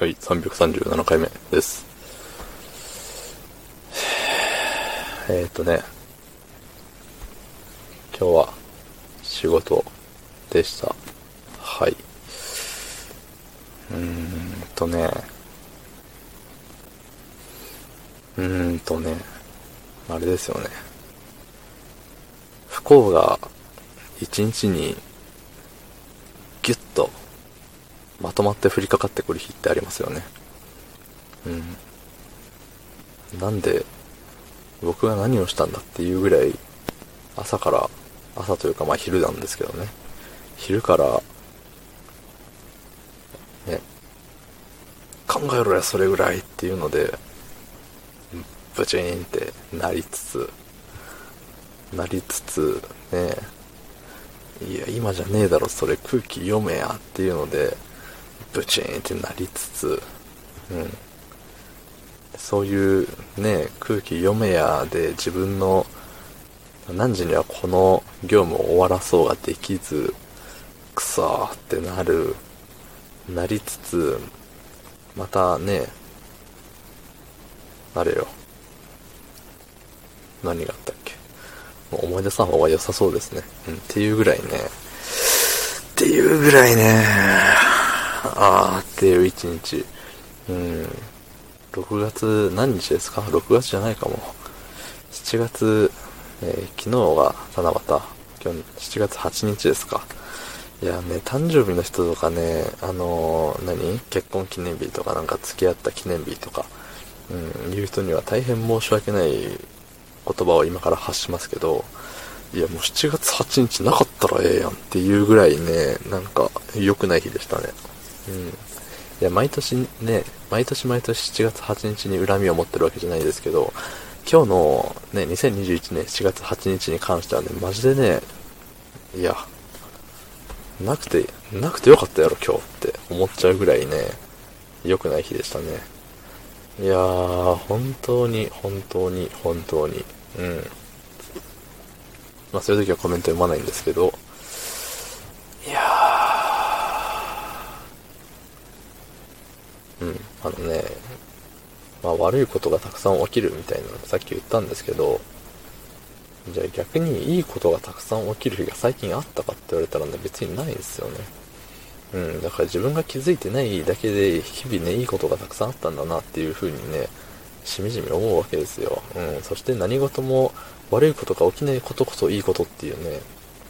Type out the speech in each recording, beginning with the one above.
はい、337回目です。えーっとね、今日は仕事でした。はい。うーんとね、うーんとね、あれですよね。不幸が一日にギュッとまとまって降りかかってくる日ってありますよね。うん。なんで、僕が何をしたんだっていうぐらい、朝から、朝というかまあ昼なんですけどね。昼から、ね、考えろやそれぐらいっていうので、ブチーンってなりつつ、なりつつ、ね、いや、今じゃねえだろ、それ空気読めやっていうので、ブチーンってなりつつ、うん。そういうね、空気読めやで自分の何時にはこの業務を終わらそうができず、くそーってなる、なりつつ、またね、あれよ。何があったっけもう思い出さん方が良さそうですね。うん、っていうぐらいね、っていうぐらいね、あーっていう一日。うん。6月何日ですか ?6 月じゃないかも。7月、えー昨日が七夕。今日7月8日ですか。いやね、誕生日の人とかね、あのー何？結婚記念日とかなんか付き合った記念日とか、うん、いう人には大変申し訳ない言葉を今から発しますけど、いやもう7月8日なかったらええやんっていうぐらいね、なんか良くない日でしたね。うん。いや、毎年ね、毎年毎年7月8日に恨みを持ってるわけじゃないですけど、今日のね、2021年7月8日に関してはね、マジでね、いや、なくて、なくてよかったやろ今日って思っちゃうぐらいね、良くない日でしたね。いやー、本当に、本当に、本当に、うん。まあそういう時はコメント読まないんですけど、いやー、うん、あのね、まあ悪いことがたくさん起きるみたいなのさっき言ったんですけど、じゃあ逆にいいことがたくさん起きる日が最近あったかって言われたらね、別にないですよね。うん、だから自分が気づいてないだけで日々ね、いいことがたくさんあったんだなっていう風にね、しみじみ思うわけですよ。うん、そして何事も悪いことが起きないことこそいいことっていうね、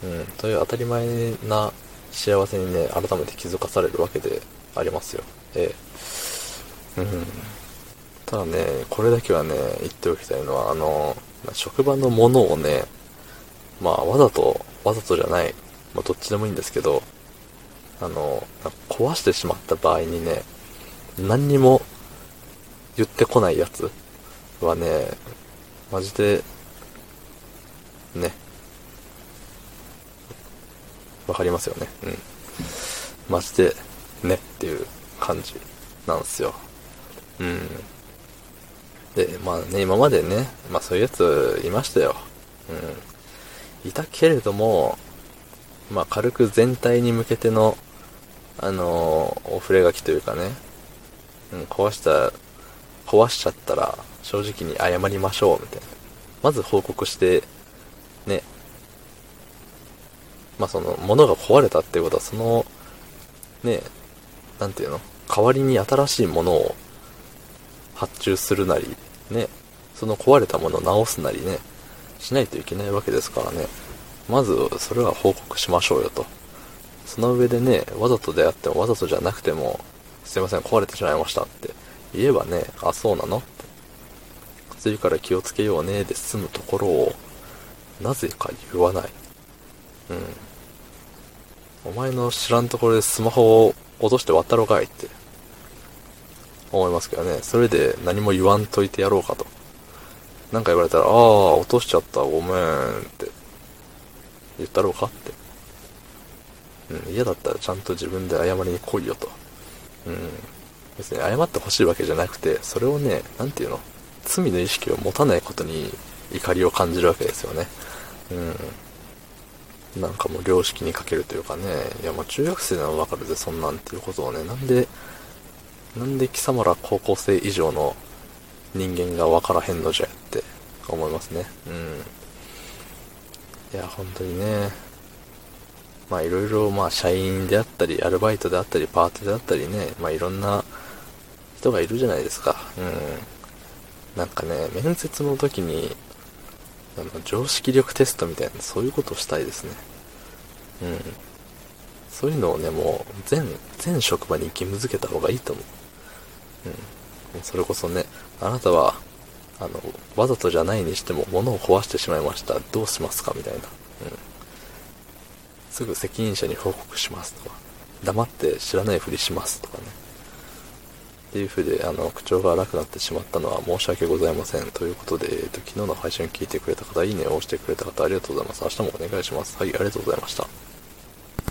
うん、という当たり前な幸せにね、改めて気づかされるわけでありますよ。ええ。うん。ただね、これだけはね、言っておきたいのは、あの、職場のものをね、まあ、わざと、わざとじゃない、まあ、どっちでもいいんですけど、あの、壊してしまった場合にね、何にも言ってこないやつはね、マジで、ね、わかりますよね。うん。マジで、ねっていう感じなんですよ。うん。で、まあね、今までね、まあそういうやついましたよ。うん。いたけれども、まあ軽く全体に向けての、あのーお触れ書きというかね、うん、壊した、壊しちゃったら正直に謝りましょう、みたいな。まず報告して、ね、まあその、物が壊れたっていうことは、その、ね、なんていうの？代わりに新しいものを発注するなり、ね、その壊れたものを直すなりね、しないといけないわけですからね。まず、それは報告しましょうよと。その上でね、わざとであってもわざとじゃなくても、すいません、壊れてしまいましたって言えばね、あ、そうなの？って。次から気をつけようねで済むところを、なぜか言わない。うん。お前の知らんところでスマホを落として渡ろうかいって思いますけどね。それで何も言わんといてやろうかと。なんか言われたら、ああ、落としちゃった、ごめんって言ったろうかって。うん、嫌だったらちゃんと自分で謝りに来いよと。うん。別に謝ってほしいわけじゃなくて、それをね、なんていうの？罪の意識を持たないことに怒りを感じるわけですよね。うん。なんかもう良識に欠けるというかね、いやもう中学生ならわかるぜ、そんなんっていうことをね、なんでなんで貴様ら高校生以上の人間が分からへんのじゃって思いますね。うん。いや、本当にね。まあいろいろ、まあ社員であったり、アルバイトであったり、パートであったりね、まあいろんな人がいるじゃないですか。うん。なんかね、面接の時に、あの、常識力テストみたいな、そういうことをしたいですね。うん。そういうのをね、もう、全、全職場に義務付けた方がいいと思う。うん。それこそね、あなたは、あの、わざとじゃないにしても物を壊してしまいました。どうしますかみたいな。うん。すぐ責任者に報告しますとか。黙って知らないふりしますとかね。っていう風で、あの、口調が荒くなってしまったのは申し訳ございません。ということで、えっと、昨日の配信を聞いてくれた方、いいねを押してくれた方、ありがとうございます。明日もお願いします。はい、ありがとうございました。